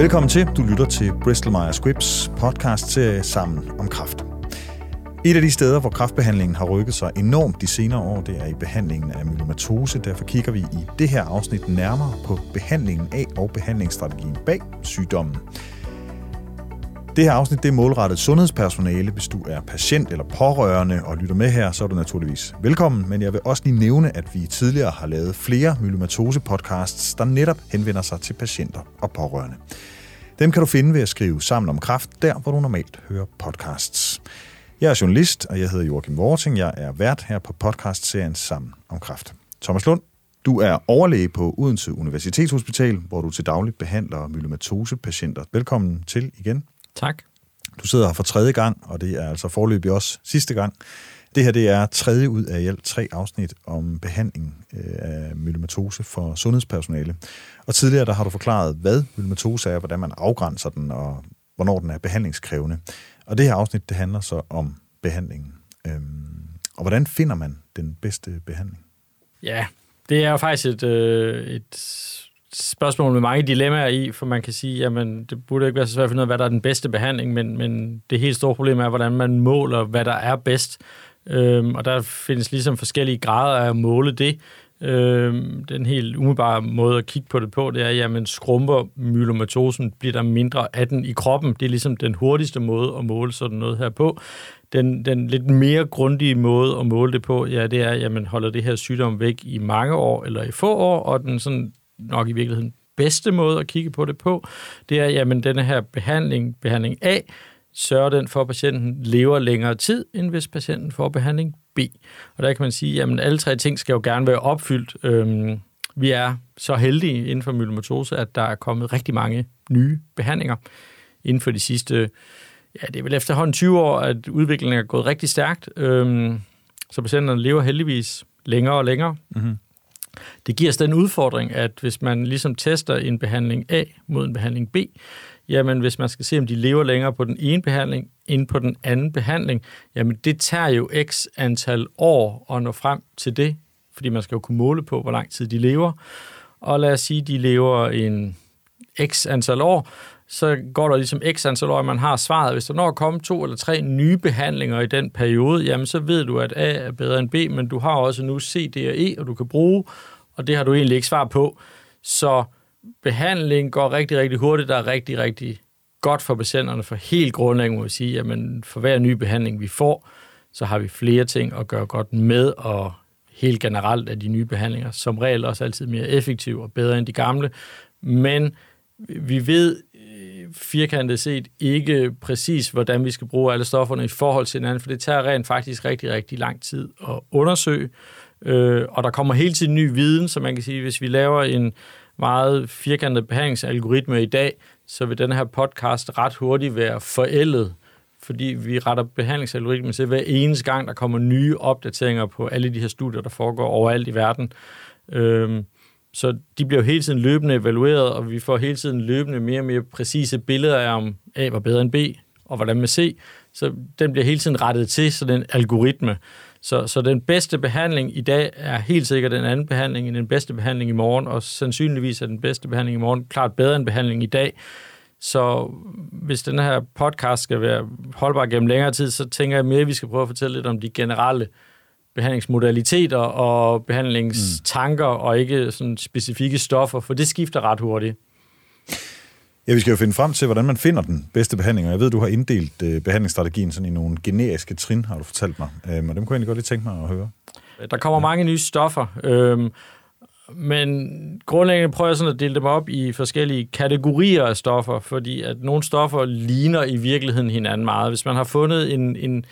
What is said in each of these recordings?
Velkommen til. Du lytter til Bristol Myers Squibbs podcast til Sammen om kræft. Et af de steder, hvor kræftbehandlingen har rykket sig enormt de senere år, det er i behandlingen af myelomatose. Derfor kigger vi i det her afsnit nærmere på behandlingen af og behandlingsstrategien bag sygdommen. Det her afsnit det er målrettet sundhedspersonale. Hvis du er patient eller pårørende og lytter med her, så er du naturligvis velkommen. Men jeg vil også lige nævne, at vi tidligere har lavet flere myelomatose-podcasts, der netop henvender sig til patienter og pårørende. Dem kan du finde ved at skrive sammen om kraft, der hvor du normalt hører podcasts. Jeg er journalist, og jeg hedder Joachim Vorting. Jeg er vært her på podcastserien Sammen om kraft. Thomas Lund, du er overlæge på Odense Universitetshospital, hvor du til dagligt behandler myelomatose-patienter. Velkommen til igen. Tak. Du sidder her for tredje gang, og det er altså forløbig også sidste gang. Det her det er tredje ud af i alt tre afsnit om behandling øh, af myelomatose for sundhedspersonale. Og tidligere der har du forklaret, hvad myelomatose er, hvordan man afgrænser den, og hvornår den er behandlingskrævende. Og det her afsnit det handler så om behandlingen. Øhm, og hvordan finder man den bedste behandling? Ja, det er jo faktisk et, øh, et spørgsmål med mange dilemmaer i, for man kan sige, jamen det burde ikke være så svært at finde ud af, hvad der er den bedste behandling, men, men det helt store problem er, hvordan man måler, hvad der er bedst. Øhm, og der findes ligesom forskellige grader af at måle det. Øhm, den helt umiddelbare måde at kigge på det på, det er, jamen skrumper myelomatosen, bliver der mindre af den i kroppen. Det er ligesom den hurtigste måde at måle sådan noget her på. Den, den lidt mere grundige måde at måle det på, ja, det er, jamen holder det her sygdom væk i mange år eller i få år, og den sådan nok i virkeligheden bedste måde at kigge på det på, det er, jamen denne her behandling, behandling A, sørger den for, at patienten lever længere tid, end hvis patienten får behandling B. Og der kan man sige, at alle tre ting skal jo gerne være opfyldt. Øhm, vi er så heldige inden for myelomatose, at der er kommet rigtig mange nye behandlinger inden for de sidste, ja, det er vel efterhånden 20 år, at udviklingen er gået rigtig stærkt. Øhm, så patienterne lever heldigvis længere og længere. Mm-hmm. Det giver os den udfordring, at hvis man ligesom tester en behandling A mod en behandling B, jamen hvis man skal se, om de lever længere på den ene behandling end på den anden behandling, jamen det tager jo x antal år at nå frem til det, fordi man skal jo kunne måle på, hvor lang tid de lever. Og lad os sige, de lever en x antal år, så går der ligesom x antal år, man har svaret. Hvis der når at komme to eller tre nye behandlinger i den periode, jamen så ved du, at A er bedre end B, men du har også nu C, D og E, og du kan bruge, og det har du egentlig ikke svar på. Så behandling går rigtig, rigtig hurtigt. Der er rigtig, rigtig godt for patienterne, for helt grundlæggende må vi sige, at for hver ny behandling, vi får, så har vi flere ting at gøre godt med, og helt generelt er de nye behandlinger som regel også altid mere effektive og bedre end de gamle. Men vi ved firkantet set ikke præcis, hvordan vi skal bruge alle stofferne i forhold til hinanden, for det tager rent faktisk rigtig, rigtig lang tid at undersøge. Øh, og der kommer hele tiden ny viden, så man kan sige, hvis vi laver en meget firkantet behandlingsalgoritme i dag, så vil den her podcast ret hurtigt være forældet, fordi vi retter behandlingsalgoritmen til hver eneste gang, der kommer nye opdateringer på alle de her studier, der foregår overalt i verden. Øh, så de bliver jo hele tiden løbende evalueret, og vi får hele tiden løbende mere og mere præcise billeder af, om A var bedre end B, og hvordan med C. Så den bliver hele tiden rettet til, så den algoritme. Så, så den bedste behandling i dag er helt sikkert den anden behandling end den bedste behandling i morgen, og sandsynligvis er den bedste behandling i morgen klart bedre end behandling i dag. Så hvis den her podcast skal være holdbar gennem længere tid, så tænker jeg mere, at vi skal prøve at fortælle lidt om de generelle øh, behandlingsmodaliteter og behandlingstanker, mm. og ikke sådan specifikke stoffer, for det skifter ret hurtigt. Ja, vi skal jo finde frem til, hvordan man finder den bedste behandling, og jeg ved, du har inddelt øh, behandlingsstrategien sådan i nogle generiske trin, har du fortalt mig, øhm, og dem kunne jeg egentlig godt lige tænke mig at høre. Der kommer ja. mange nye stoffer, øhm, men grundlæggende prøver jeg sådan at dele dem op i forskellige kategorier af stoffer, fordi at nogle stoffer ligner i virkeligheden hinanden meget. Hvis man har fundet en, en,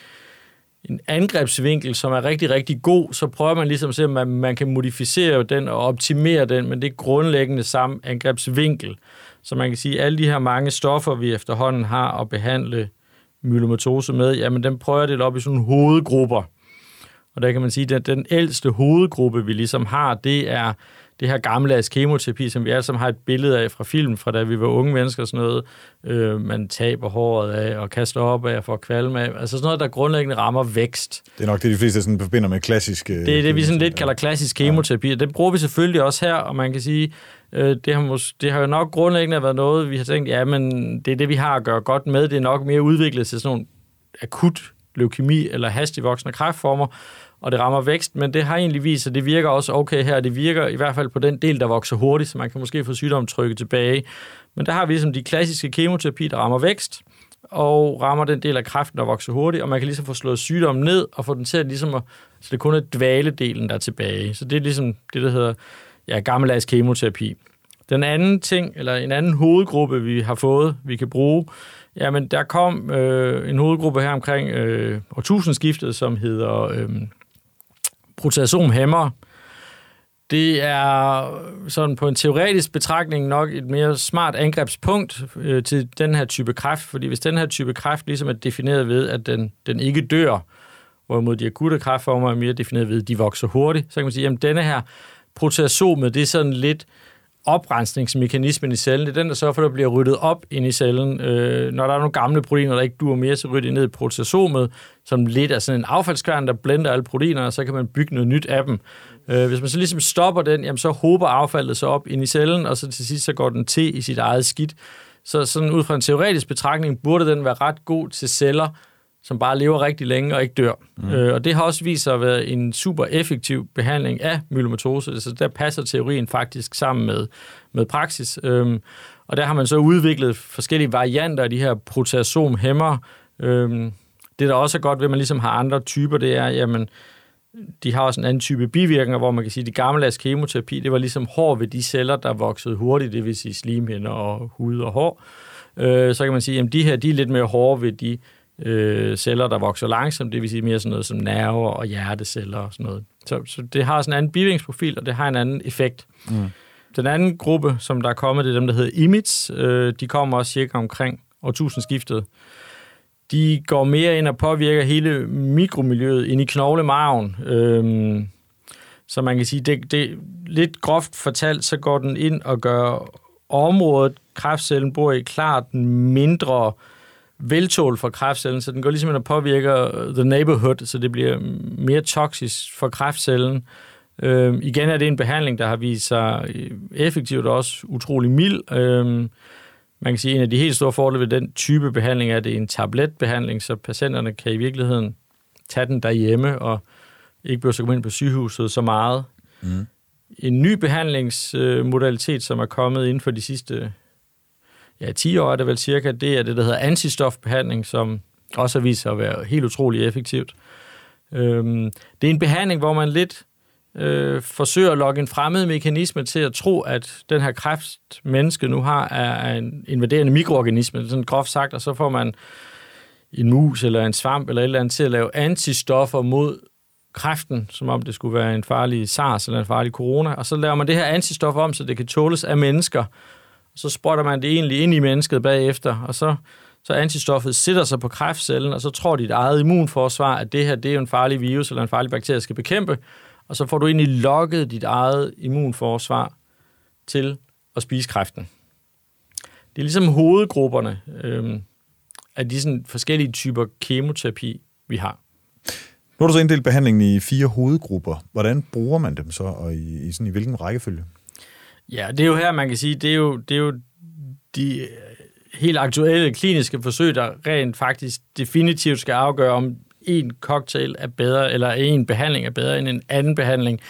en angrebsvinkel, som er rigtig, rigtig god, så prøver man ligesom at se, om man, man kan modificere den og optimere den, men det er grundlæggende samme angrebsvinkel. Så man kan sige, at alle de her mange stoffer, vi efterhånden har at behandle myelomatose med, jamen dem prøver jeg det op i sådan hovedgrupper. Og der kan man sige, at den ældste hovedgruppe, vi ligesom har, det er det her gammeldags kemoterapi, som vi alle sammen har et billede af fra film, fra da vi var unge mennesker og sådan noget. Øh, man taber håret af og kaster op af og får kvalme af. Altså sådan noget, der grundlæggende rammer vækst. Det er nok det, de fleste sådan forbinder med klassisk... Det er det, vi sådan lidt kalder klassisk kemoterapi, og det bruger vi selvfølgelig også her, og man kan sige, øh, det har, mås- det har jo nok grundlæggende været noget, vi har tænkt, ja, men det er det, vi har at gøre godt med. Det er nok mere udviklet til sådan nogle akut leukemi eller hastigt voksende kræftformer, og det rammer vækst, men det har egentlig vist, at det virker også okay her. Det virker i hvert fald på den del, der vokser hurtigt, så man kan måske få sygdomstrykket tilbage. Men der har vi ligesom de klassiske kemoterapi, der rammer vækst, og rammer den del af kræften, der vokser hurtigt, og man kan ligesom få slået sygdommen ned, og få den til at ligesom, at, så det kun er dvaledelen, der er tilbage. Så det er ligesom det, der hedder ja, gammeldags kemoterapi. Den anden ting, eller en anden hovedgruppe, vi har fået, vi kan bruge, jamen der kom øh, en hovedgruppe her omkring øh, årtusindskiftet, som hedder øh, proteasomhæmmer. Det er sådan på en teoretisk betragtning nok et mere smart angrebspunkt øh, til den her type kræft, fordi hvis den her type kræft ligesom er defineret ved, at den, den ikke dør, hvorimod de akutte kræftformer er mere defineret ved, at de vokser hurtigt, så kan man sige, at denne her proteasomet, det er sådan lidt oprensningsmekanismen i cellen. Det er den, der sørger for, at der bliver ryddet op ind i cellen. Øh, når der er nogle gamle proteiner, der ikke duer mere, så rydder de ned i proteasomet, som lidt er sådan en affaldskværn, der blender alle proteiner, og så kan man bygge noget nyt af dem. Øh, hvis man så ligesom stopper den, jamen, så håber affaldet sig op ind i cellen, og så til sidst så går den til i sit eget skidt. Så sådan ud fra en teoretisk betragtning, burde den være ret god til celler, som bare lever rigtig længe og ikke dør. Mm. Øh, og det har også vist sig at være en super effektiv behandling af myelomatose, så der passer teorien faktisk sammen med, med praksis. Øhm, og der har man så udviklet forskellige varianter af de her proteasomhæmmer. Øhm, det, der også er godt ved, at man ligesom har andre typer, det er, jamen, de har også en anden type bivirkninger, hvor man kan sige, at de gammeldags kemoterapi, det var ligesom hård ved de celler, der voksede hurtigt, det vil sige slimhinder og hud og hår. Øh, så kan man sige, at de her de er lidt mere hårde ved de øh, celler, der vokser langsomt, det vil sige mere sådan noget som nerver og hjerteceller og sådan noget. Så, så det har sådan en anden bivirkningsprofil, og det har en anden effekt. Mm. Den anden gruppe, som der er kommet, det er dem, der hedder IMIDs. Øh, de kommer også cirka omkring årtusindskiftet. De går mere ind og påvirker hele mikromiljøet ind i knoglemarven. Øh, så man kan sige, det, det lidt groft fortalt, så går den ind og gør området, kræftcellen bor i, klart mindre øh, veltål for kræftcellen, så den går ligesom ind og påvirker the neighborhood, så det bliver mere toksisk for kræftcellen. Øh, igen er det en behandling, der har vist sig effektivt og også utrolig mild. Øh, man kan sige, at en af de helt store fordele ved den type behandling er, at det er en tabletbehandling, så patienterne kan i virkeligheden tage den derhjemme og ikke behøver at komme ind på sygehuset så meget. Mm. En ny behandlingsmodalitet, som er kommet inden for de sidste ja, 10 år er det vel cirka, det er det, der hedder antistofbehandling, som også har vist sig at være helt utrolig effektivt. Øhm, det er en behandling, hvor man lidt øh, forsøger at lokke en fremmed mekanisme til at tro, at den her kræft, menneske nu har, er en invaderende mikroorganisme, sådan groft sagt, og så får man en mus eller en svamp eller et eller andet til at lave antistoffer mod kræften, som om det skulle være en farlig SARS eller en farlig corona, og så laver man det her antistof om, så det kan tåles af mennesker, så spotter man det egentlig ind i mennesket bagefter, og så, så antistoffet sætter sig på kræftcellen, og så tror dit eget immunforsvar, at det her det er en farlig virus eller en farlig bakterie, skal bekæmpe, og så får du egentlig lokket dit eget immunforsvar til at spise kræften. Det er ligesom hovedgrupperne øh, af de sådan forskellige typer kemoterapi, vi har. Nu har du så inddelt behandlingen i fire hovedgrupper. Hvordan bruger man dem så, og i, i, sådan, i hvilken rækkefølge? Ja, det er jo her, man kan sige, det er jo, det er jo de øh, helt aktuelle kliniske forsøg, der rent faktisk definitivt skal afgøre, om en cocktail er bedre, eller en behandling er bedre end en anden behandling.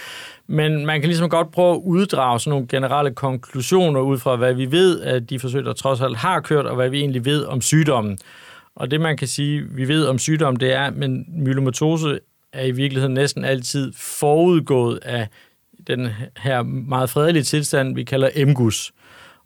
Men man kan ligesom godt prøve at uddrage sådan nogle generelle konklusioner ud fra, hvad vi ved at de forsøg, der trods alt har kørt, og hvad vi egentlig ved om sygdommen. Og det, man kan sige, vi ved om sygdommen, det er, men myelomatose er i virkeligheden næsten altid forudgået af den her meget fredelige tilstand, vi kalder MGUS.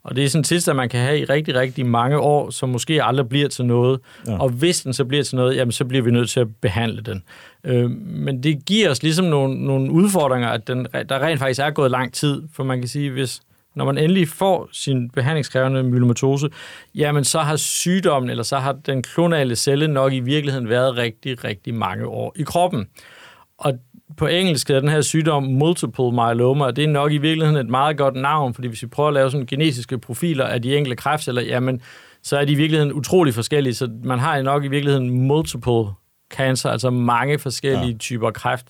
Og det er sådan en tilstand, man kan have i rigtig, rigtig mange år, som måske aldrig bliver til noget. Ja. Og hvis den så bliver til noget, jamen, så bliver vi nødt til at behandle den. Øh, men det giver os ligesom nogle, nogle udfordringer, at den, der rent faktisk er gået lang tid. For man kan sige, hvis når man endelig får sin behandlingskrævende myelomatose, jamen så har sygdommen, eller så har den klonale celle nok i virkeligheden været rigtig, rigtig mange år i kroppen. Og på engelsk hedder den her sygdom multiple myeloma, og det er nok i virkeligheden et meget godt navn, fordi hvis vi prøver at lave sådan genetiske profiler af de enkelte kræftceller, jamen, så er de i virkeligheden utrolig forskellige, så man har nok i virkeligheden multiple cancer, altså mange forskellige ja. typer kræft.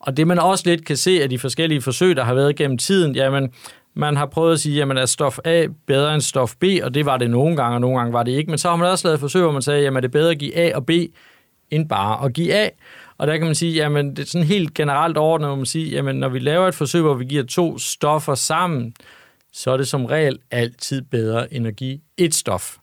Og det man også lidt kan se af de forskellige forsøg, der har været gennem tiden, jamen, man har prøvet at sige, jamen er stof A bedre end stof B, og det var det nogle gange, og nogle gange var det ikke. Men så har man også lavet forsøg, hvor man sagde, jamen er det bedre at give A og B, end bare at give A. Og der kan man sige, jamen det er sådan helt generelt ordnet, hvor man siger, jamen når vi laver et forsøg, hvor vi giver to stoffer sammen, så er det som regel altid bedre end at give et stof.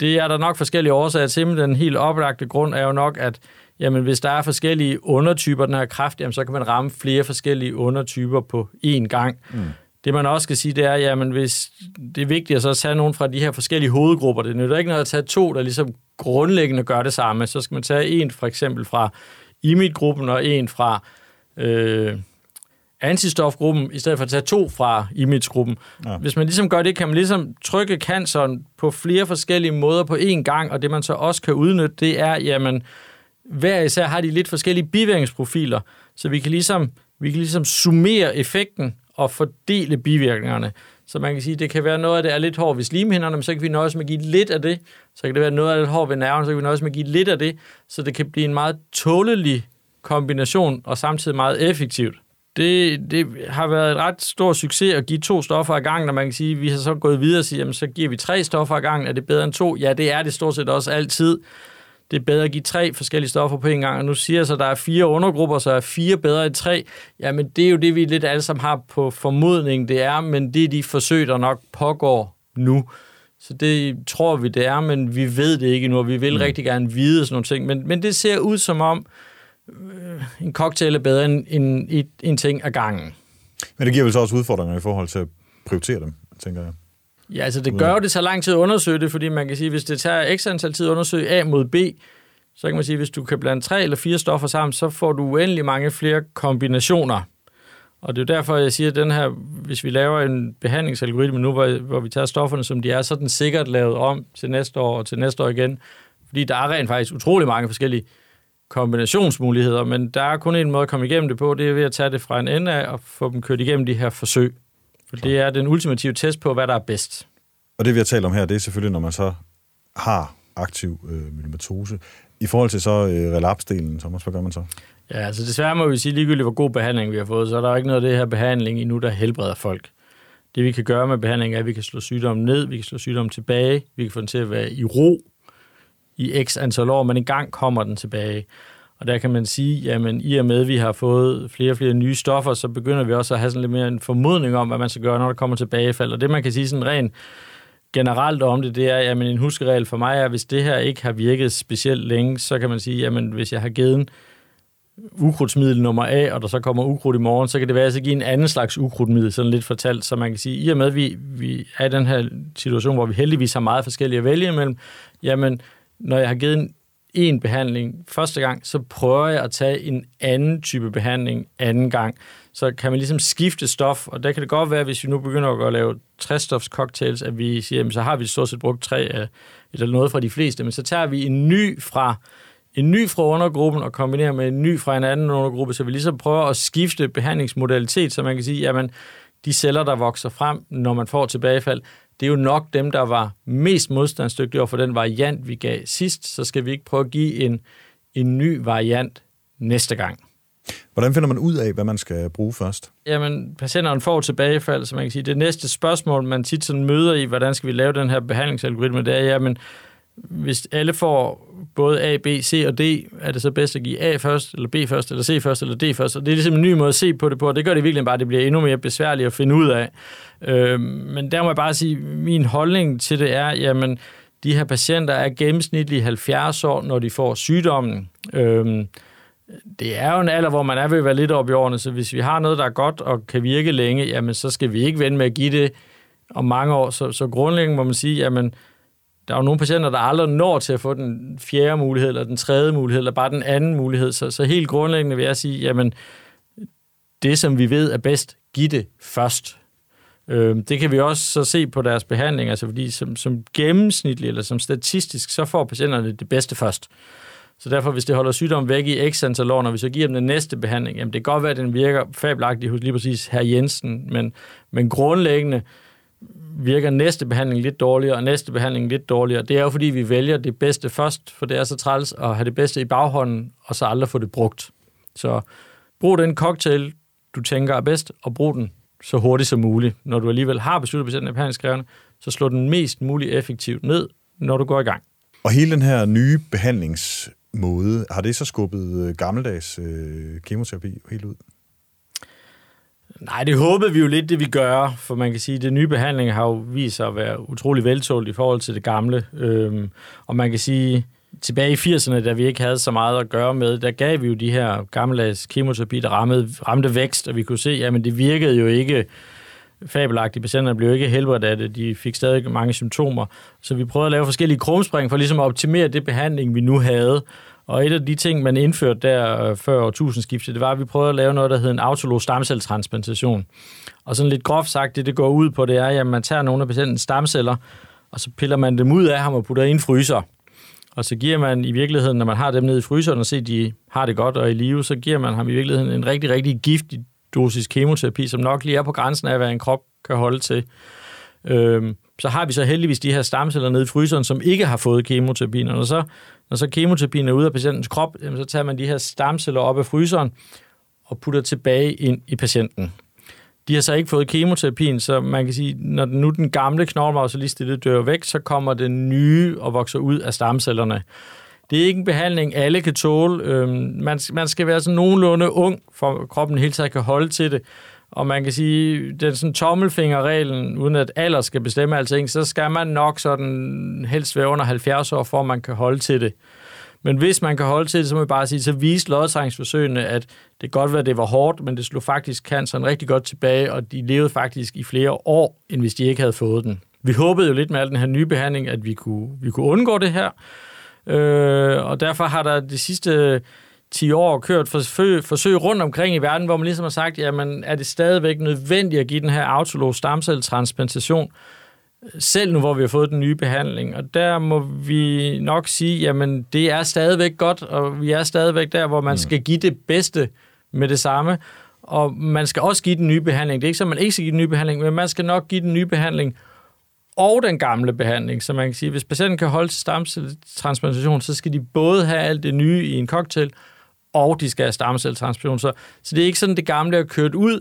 Det er der nok forskellige årsager til, men den helt oplagte grund er jo nok, at jamen, hvis der er forskellige undertyper af den her kræft, jamen, så kan man ramme flere forskellige undertyper på én gang. Mm. Det man også skal sige, det er, jamen, hvis det er vigtigt at så tage nogle fra de her forskellige hovedgrupper. Det nytter ikke noget at tage to, der ligesom grundlæggende gør det samme. Så skal man tage en for eksempel fra IMID-gruppen og en fra øh, antistofgruppen, i stedet for at tage to fra IMID-gruppen. Ja. Hvis man ligesom gør det, kan man ligesom trykke canceren på flere forskellige måder på én gang, og det man så også kan udnytte, det er, jamen, hver især har de lidt forskellige bivirkningsprofiler, så vi kan ligesom, vi kan ligesom summere effekten og fordele bivirkningerne. Så man kan sige, at det kan være noget af det er lidt hårdt ved slimhinderne, men så kan vi nøjes med at give lidt af det. Så kan det være noget af det hårdt ved nerven, så kan vi nøjes med at give lidt af det. Så det kan blive en meget tålelig kombination, og samtidig meget effektivt. Det, det har været et ret stor succes at give to stoffer ad gangen, og man kan sige, at vi har så gået videre og sige, jamen, så giver vi tre stoffer ad gangen. Er det bedre end to? Ja, det er det stort set også altid det er bedre at give tre forskellige stoffer på en gang, og nu siger jeg så, at der er fire undergrupper, så er fire bedre end tre. Jamen, det er jo det, vi lidt alle sammen har på formodning, det er, men det er de forsøg, der nok pågår nu. Så det tror vi, det er, men vi ved det ikke nu, og vi vil mm. rigtig gerne vide sådan nogle ting. Men, men det ser ud som om, øh, en cocktail er bedre end en, en, en ting ad gangen. Men det giver vel så også udfordringer i forhold til at prioritere dem, tænker jeg. Ja, altså det gør jo det så lang tid at undersøge det, fordi man kan sige, hvis det tager x antal tid at undersøge A mod B, så kan man sige, hvis du kan blande tre eller fire stoffer sammen, så får du uendelig mange flere kombinationer. Og det er jo derfor, jeg siger, at den her, hvis vi laver en behandlingsalgoritme nu, hvor, hvor vi tager stofferne, som de er, så er den sikkert lavet om til næste år og til næste år igen. Fordi der er rent faktisk utrolig mange forskellige kombinationsmuligheder, men der er kun en måde at komme igennem det på, det er ved at tage det fra en ende af og få dem kørt igennem de her forsøg. For det er den ultimative test på, hvad der er bedst. Og det, vi har talt om her, det er selvfølgelig, når man så har aktiv øh, myelomatose. I forhold til så øh, relapsdelen, så hvad gør man så? Ja, altså desværre må vi sige, ligegyldigt hvor god behandling vi har fået, så er der ikke noget af det her behandling endnu, der helbreder folk. Det vi kan gøre med behandling er, at vi kan slå sygdommen ned, vi kan slå sygdommen tilbage, vi kan få den til at være i ro i x antal år, men en gang kommer den tilbage. Og der kan man sige, jamen i og med, at vi har fået flere og flere nye stoffer, så begynder vi også at have sådan lidt mere en formodning om, hvad man skal gøre, når der kommer tilbagefald. Og det, man kan sige sådan rent generelt om det, det er, at en huskeregel for mig er, at hvis det her ikke har virket specielt længe, så kan man sige, at hvis jeg har givet ukrudtsmiddel nummer A, og der så kommer ukrudt i morgen, så kan det være, at jeg give en anden slags ukrudtmiddel, sådan lidt fortalt. Så man kan sige, i og med, at vi, vi er i den her situation, hvor vi heldigvis har meget forskellige at vælge imellem, jamen, når jeg har givet en en behandling første gang, så prøver jeg at tage en anden type behandling anden gang. Så kan man ligesom skifte stof, og der kan det godt være, hvis vi nu begynder at lave træstofscocktails, at vi siger, jamen, så har vi stort set brugt tre øh, eller noget fra de fleste, men så tager vi en ny fra en ny fra undergruppen og kombinerer med en ny fra en anden undergruppe, så vi ligesom prøver at skifte behandlingsmodalitet, så man kan sige, jamen, de celler, der vokser frem, når man får tilbagefald, det er jo nok dem, der var mest modstandsdygtige over for den variant, vi gav sidst, så skal vi ikke prøve at give en, en ny variant næste gang. Hvordan finder man ud af, hvad man skal bruge først? Jamen, patienterne får tilbagefald, så man kan sige, det næste spørgsmål, man tit sådan møder i, hvordan skal vi lave den her behandlingsalgoritme, det er, jamen, hvis alle får både A, B, C og D, er det så bedst at give A først, eller B først, eller C først, eller D først. Og det er ligesom en ny måde at se på det på, og det gør det virkelig bare, at det bliver endnu mere besværligt at finde ud af. Øh, men der må jeg bare sige, min holdning til det er, jamen, de her patienter er gennemsnitligt 70 år, når de får sygdommen. Øh, det er jo en alder, hvor man er ved at være lidt oppe i årene, så hvis vi har noget, der er godt og kan virke længe, jamen så skal vi ikke vende med at give det om mange år. Så, så grundlæggende må man sige, jamen der er jo nogle patienter, der aldrig når til at få den fjerde mulighed, eller den tredje mulighed, eller bare den anden mulighed. Så, så helt grundlæggende vil jeg sige, jamen, det som vi ved er bedst, giv det først. Øh, det kan vi også så se på deres behandling, altså fordi som, som gennemsnitligt, eller som statistisk, så får patienterne det bedste først. Så derfor, hvis det holder sygdommen væk i x antal år, når vi så giver dem den næste behandling, jamen det kan godt være, at den virker fabelagtigt hos lige præcis herr Jensen, men, men grundlæggende virker næste behandling lidt dårligere, og næste behandling lidt dårligere. Det er jo, fordi vi vælger det bedste først, for det er så træls at have det bedste i baghånden, og så aldrig få det brugt. Så brug den cocktail, du tænker er bedst, og brug den så hurtigt som muligt. Når du alligevel har besluttet, patienten er behandlingskrævende, så slå den mest muligt effektivt ned, når du går i gang. Og hele den her nye behandlingsmåde, har det så skubbet øh, gammeldags øh, kemoterapi helt ud? Nej, det håbede vi jo lidt, det vi gør, for man kan sige, at det nye behandling har jo vist sig at være utrolig veltålt i forhold til det gamle. Øhm, og man kan sige, tilbage i 80'erne, da vi ikke havde så meget at gøre med, der gav vi jo de her gammeldags kemoterapi, der ramte, ramte vækst, og vi kunne se, at det virkede jo ikke fabelagtigt. Patienterne blev ikke helbredt af det. De fik stadig mange symptomer. Så vi prøvede at lave forskellige krumspring for ligesom at optimere det behandling, vi nu havde. Og et af de ting, man indførte der øh, før årtusindskiftet, det var, at vi prøvede at lave noget, der hed en autolog stamcelletransplantation. Og sådan lidt groft sagt, det det går ud på, det er, at man tager nogle af patientens stamceller, og så piller man dem ud af ham og putter i en fryser. Og så giver man i virkeligheden, når man har dem nede i fryseren og ser, at de har det godt og i live, så giver man ham i virkeligheden en rigtig, rigtig giftig dosis kemoterapi, som nok lige er på grænsen af, hvad en krop kan holde til. Øhm, så har vi så heldigvis de her stamceller nede i fryseren, som ikke har fået kemoterapien. Og når så, når så kemoterapien er ude af patientens krop, jamen, så tager man de her stamceller op af fryseren og putter tilbage ind i patienten. De har så ikke fået kemoterapien, så man kan sige, når nu den gamle knoglemav så lige stille dør væk, så kommer den nye og vokser ud af stamcellerne. Det er ikke en behandling, alle kan tåle. Øhm, man, man skal være sådan nogenlunde ung, for kroppen hele tiden kan holde til det. Og man kan sige, den sådan tommelfingerreglen, uden at alder skal bestemme alting, så skal man nok sådan helst være under 70 år, for at man kan holde til det. Men hvis man kan holde til det, så må vi bare sige, så viste lodtrækningsforsøgene, at det godt være, at det var hårdt, men det slog faktisk canceren rigtig godt tilbage, og de levede faktisk i flere år, end hvis de ikke havde fået den. Vi håbede jo lidt med al den her nye behandling, at vi kunne, vi kunne undgå det her, øh, og derfor har der de sidste 10 år kørt forsøg, forsøg rundt omkring i verden, hvor man ligesom har sagt, jamen er det stadigvæk nødvendigt at give den her autolog stamcelletransplantation, selv nu hvor vi har fået den nye behandling. Og der må vi nok sige, jamen det er stadigvæk godt, og vi er stadigvæk der, hvor man mm. skal give det bedste med det samme. Og man skal også give den nye behandling. Det er ikke så, at man ikke skal give den nye behandling, men man skal nok give den nye behandling og den gamle behandling. Så man kan sige, hvis patienten kan holde til stamcelletransplantation, så skal de både have alt det nye i en cocktail, og de skal have stamcelletransplantation. Så, så det er ikke sådan, det gamle er kørt ud.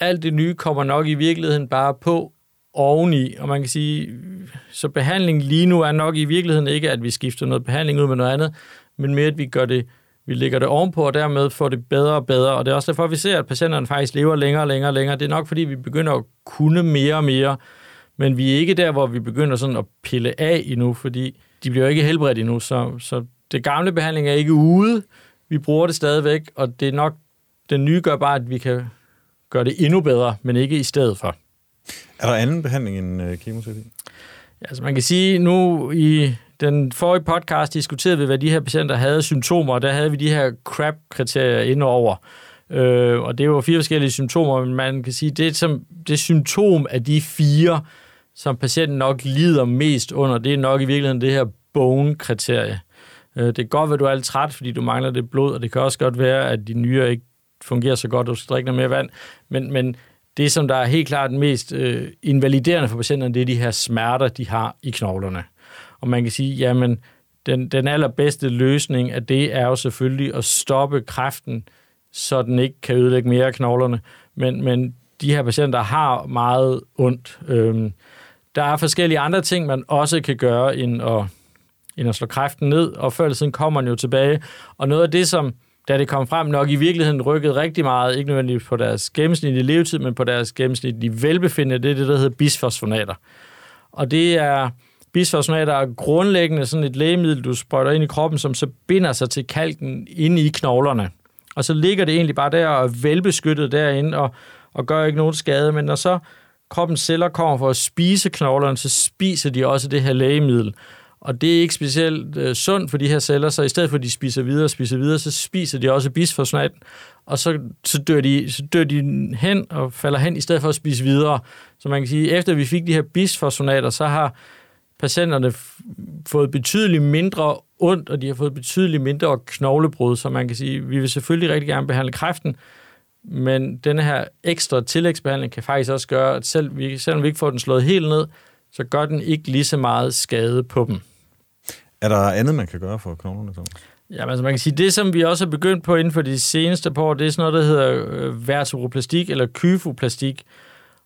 Alt det nye kommer nok i virkeligheden bare på oveni, og man kan sige, så behandling lige nu er nok i virkeligheden ikke, at vi skifter noget behandling ud med noget andet, men mere, at vi gør det, vi lægger det ovenpå, og dermed får det bedre og bedre. Og det er også derfor, vi ser, at patienterne faktisk lever længere og længere og længere. Det er nok, fordi vi begynder at kunne mere og mere, men vi er ikke der, hvor vi begynder sådan at pille af endnu, fordi de bliver ikke helbredt endnu, så, så det gamle behandling er ikke ude, vi bruger det stadigvæk, og det er nok, den nye gør bare, at vi kan gøre det endnu bedre, men ikke i stedet for. Er der anden behandling end øh, kemoterapi? Ja, altså man kan sige, nu i den forrige podcast diskuterede vi, hvad de her patienter havde symptomer, og der havde vi de her CRAP-kriterier indover. Øh, og det var fire forskellige symptomer, men man kan sige, det som det symptom af de fire, som patienten nok lider mest under, det er nok i virkeligheden det her bone-kriterie. Øh, det kan godt være, at du er lidt træt, fordi du mangler det blod, og det kan også godt være, at de nyere ikke fungerer så godt, og du skal drikke noget mere vand. Men, men det, som der er helt klart mest øh, invaliderende for patienterne, det er de her smerter, de har i knoglerne. Og man kan sige, jamen, den, den allerbedste løsning af det er jo selvfølgelig at stoppe kræften, så den ikke kan ødelægge mere af knoglerne. Men, men de her patienter har meget ondt. Øhm, der er forskellige andre ting, man også kan gøre, end at, end at slå kræften ned, og før eller siden kommer den jo tilbage. Og noget af det, som da det kom frem, nok i virkeligheden rykkede rigtig meget, ikke nødvendigvis på deres gennemsnitlige levetid, men på deres gennemsnitlige velbefindende, det er det, der hedder bisfosfonater. Og det er, bisfosfonater er grundlæggende sådan et lægemiddel, du sprøjter ind i kroppen, som så binder sig til kalken inde i knoglerne. Og så ligger det egentlig bare der og er velbeskyttet derinde og, og gør ikke nogen skade, men når så kroppens celler kommer for at spise knoglerne, så spiser de også det her lægemiddel. Og det er ikke specielt øh, sundt for de her celler, så i stedet for at de spiser videre og spiser videre, så spiser de også bisfosfonat, og så, så, dør de, så dør de hen og falder hen, i stedet for at spise videre. Så man kan sige, efter vi fik de her bisfosfonater, så har patienterne fået betydeligt mindre ondt, og de har fået betydeligt mindre knoglebrud, så man kan sige, vi vil selvfølgelig rigtig gerne behandle kræften, men denne her ekstra tillægsbehandling kan faktisk også gøre, at selv, vi, selvom vi ikke får den slået helt ned, så gør den ikke lige så meget skade på dem. Er der andet, man kan gøre for knoglerne, Thomas? Ja, altså man kan sige, det som vi også har begyndt på inden for de seneste par år, det er sådan noget, der hedder øh, vertebroplastik eller kyfoplastik.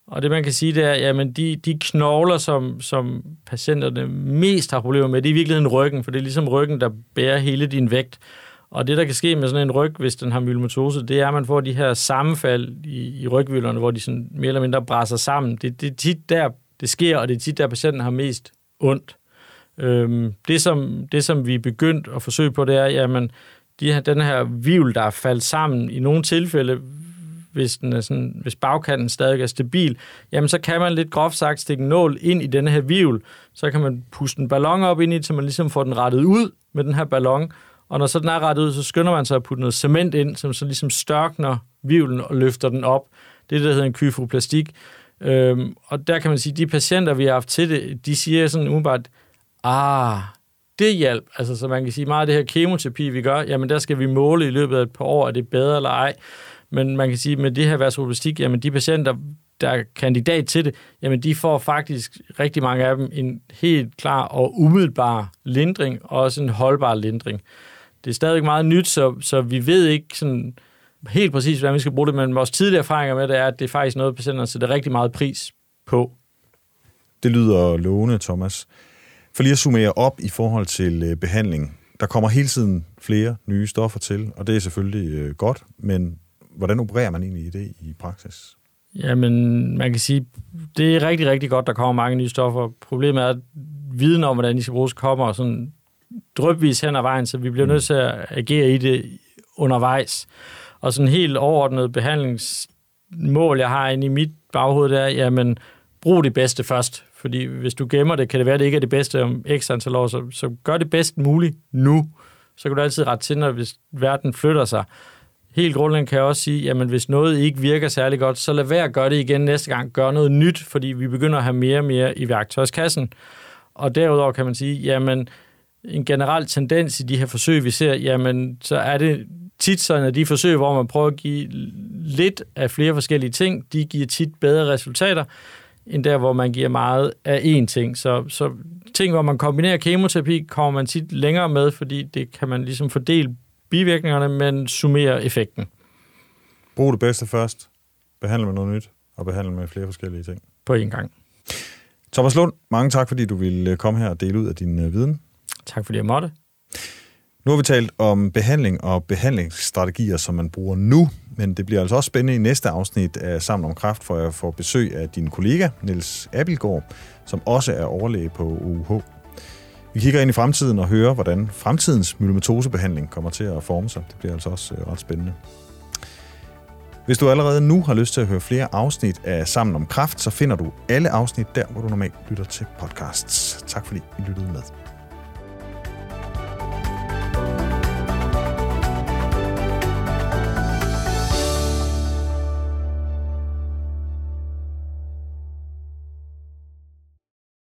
Og det man kan sige, det er, jamen de, de knogler, som, som patienterne mest har problemer med, det er i virkeligheden ryggen, for det er ligesom ryggen, der bærer hele din vægt. Og det, der kan ske med sådan en ryg, hvis den har myelomatose, det er, at man får de her sammenfald i, i rygvilderne, hvor de sådan mere eller mindre brænder sammen. Det, det er tit der, det sker, og det er tit der, patienten har mest ondt. Øhm, det, som, det, som vi er begyndt at forsøge på, det er, jamen, de her, den her vivl, der er faldet sammen, i nogle tilfælde, hvis, den er sådan, hvis bagkanten stadig er stabil, jamen så kan man lidt groft sagt stikke en nål ind i denne her vivl, så kan man puste en ballon op ind i, så man ligesom får den rettet ud med den her ballon, og når så den er rettet ud, så skynder man sig at putte noget cement ind, som så ligesom størkner vivlen og løfter den op. Det er det, der hedder en kyfroplastik. Øhm, og der kan man sige, at de patienter, vi har haft til det, de siger sådan umiddelbart, ah, det hjælp. Altså, så man kan sige, meget af det her kemoterapi, vi gør, jamen der skal vi måle i løbet af et par år, er det bedre eller ej. Men man kan sige, med det her vasoprolastik, jamen de patienter, der er kandidat til det, jamen de får faktisk rigtig mange af dem en helt klar og umiddelbar lindring, og også en holdbar lindring. Det er stadig meget nyt, så, så vi ved ikke sådan helt præcis, hvordan vi skal bruge det, men vores tidligere erfaringer med det er, at det er faktisk noget, patienterne sætter rigtig meget pris på. Det lyder lovende, Thomas. For lige at summere op i forhold til øh, behandling. Der kommer hele tiden flere nye stoffer til, og det er selvfølgelig øh, godt, men hvordan opererer man egentlig i det i praksis? Jamen, man kan sige, det er rigtig, rigtig godt, der kommer mange nye stoffer. Problemet er, at viden om, hvordan de skal bruges, kommer sådan drøbvis hen ad vejen, så vi bliver mm. nødt til at agere i det undervejs. Og sådan helt overordnet behandlingsmål, jeg har inde i mit baghoved, det er, jamen, brug det bedste først. Fordi hvis du gemmer det, kan det være, at det ikke er det bedste om x antal år, så, så gør det bedst muligt nu. Så kan du altid rette til, når hvis verden flytter sig. Helt grundlæggende kan jeg også sige, at hvis noget ikke virker særlig godt, så lad være at gøre det igen næste gang. Gør noget nyt, fordi vi begynder at have mere og mere i værktøjskassen. Og derudover kan man sige, jamen en generel tendens i de her forsøg, vi ser, jamen så er det tit sådan, at de forsøg, hvor man prøver at give lidt af flere forskellige ting, de giver tit bedre resultater, end der, hvor man giver meget af én ting. Så, så ting, hvor man kombinerer kemoterapi, kommer man tit længere med, fordi det kan man ligesom fordele bivirkningerne, men summere effekten. Brug det bedste først, behandle med noget nyt, og behandle med flere forskellige ting. På én gang. Thomas Lund, mange tak, fordi du ville komme her og dele ud af din øh, viden. Tak fordi jeg måtte. Nu har vi talt om behandling og behandlingsstrategier, som man bruger nu, men det bliver altså også spændende i næste afsnit af Sammen om Kraft, for jeg får besøg af din kollega, Niels Abelgaard, som også er overlæge på UH. Vi kigger ind i fremtiden og hører, hvordan fremtidens myelomatosebehandling kommer til at forme sig. Det bliver altså også øh, ret spændende. Hvis du allerede nu har lyst til at høre flere afsnit af Sammen om Kraft, så finder du alle afsnit der, hvor du normalt lytter til podcasts. Tak fordi I lyttede med.